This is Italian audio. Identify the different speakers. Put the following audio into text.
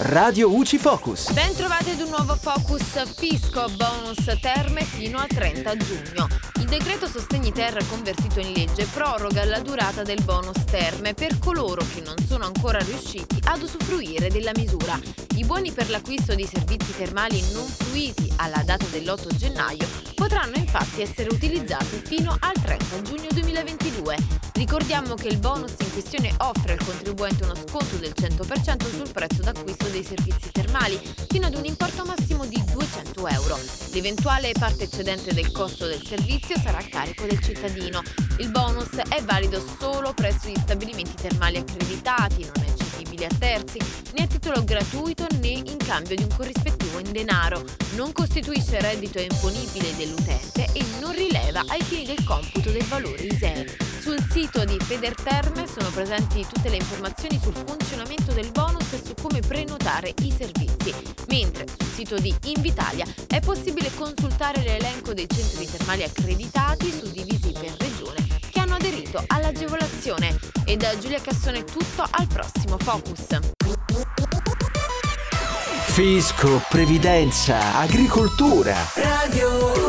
Speaker 1: Radio UCI Focus.
Speaker 2: Ben trovati ad un nuovo Focus Fisco Bonus Terme fino al 30 giugno. Il decreto Sostegni Terra convertito in legge proroga la durata del bonus terme per coloro che non sono ancora riusciti ad usufruire della misura. I buoni per l'acquisto di servizi termali non fruiti alla data dell'8 gennaio potranno infatti essere utilizzati fino al 30 giugno 2022. Ricordiamo che il bonus in questione offre al contribuente uno sconto del 100% sul prezzo d'acquisto dei servizi termali fino ad un importo massimo di 200 euro. L'eventuale parte eccedente del costo del servizio sarà a carico del cittadino. Il bonus è valido solo presso gli stabilimenti termali accreditati, non è cedibile a terzi, né a titolo gratuito né in cambio di un corrispettivo in denaro. Non costituisce reddito imponibile dell'utente e non rileva ai fini del computo del valore ISEE. Sul sito di Federterme sono presenti tutte le informazioni sul funzionamento del bonus e su come prenotare i servizi, mentre sul sito di Invitalia è possibile consultare l'elenco dei centri termali accreditati suddivisi per regione che hanno aderito all'agevolazione. E da Giulia Cassone è tutto, al prossimo Focus.
Speaker 1: Fisco, previdenza, agricoltura.
Speaker 3: Radio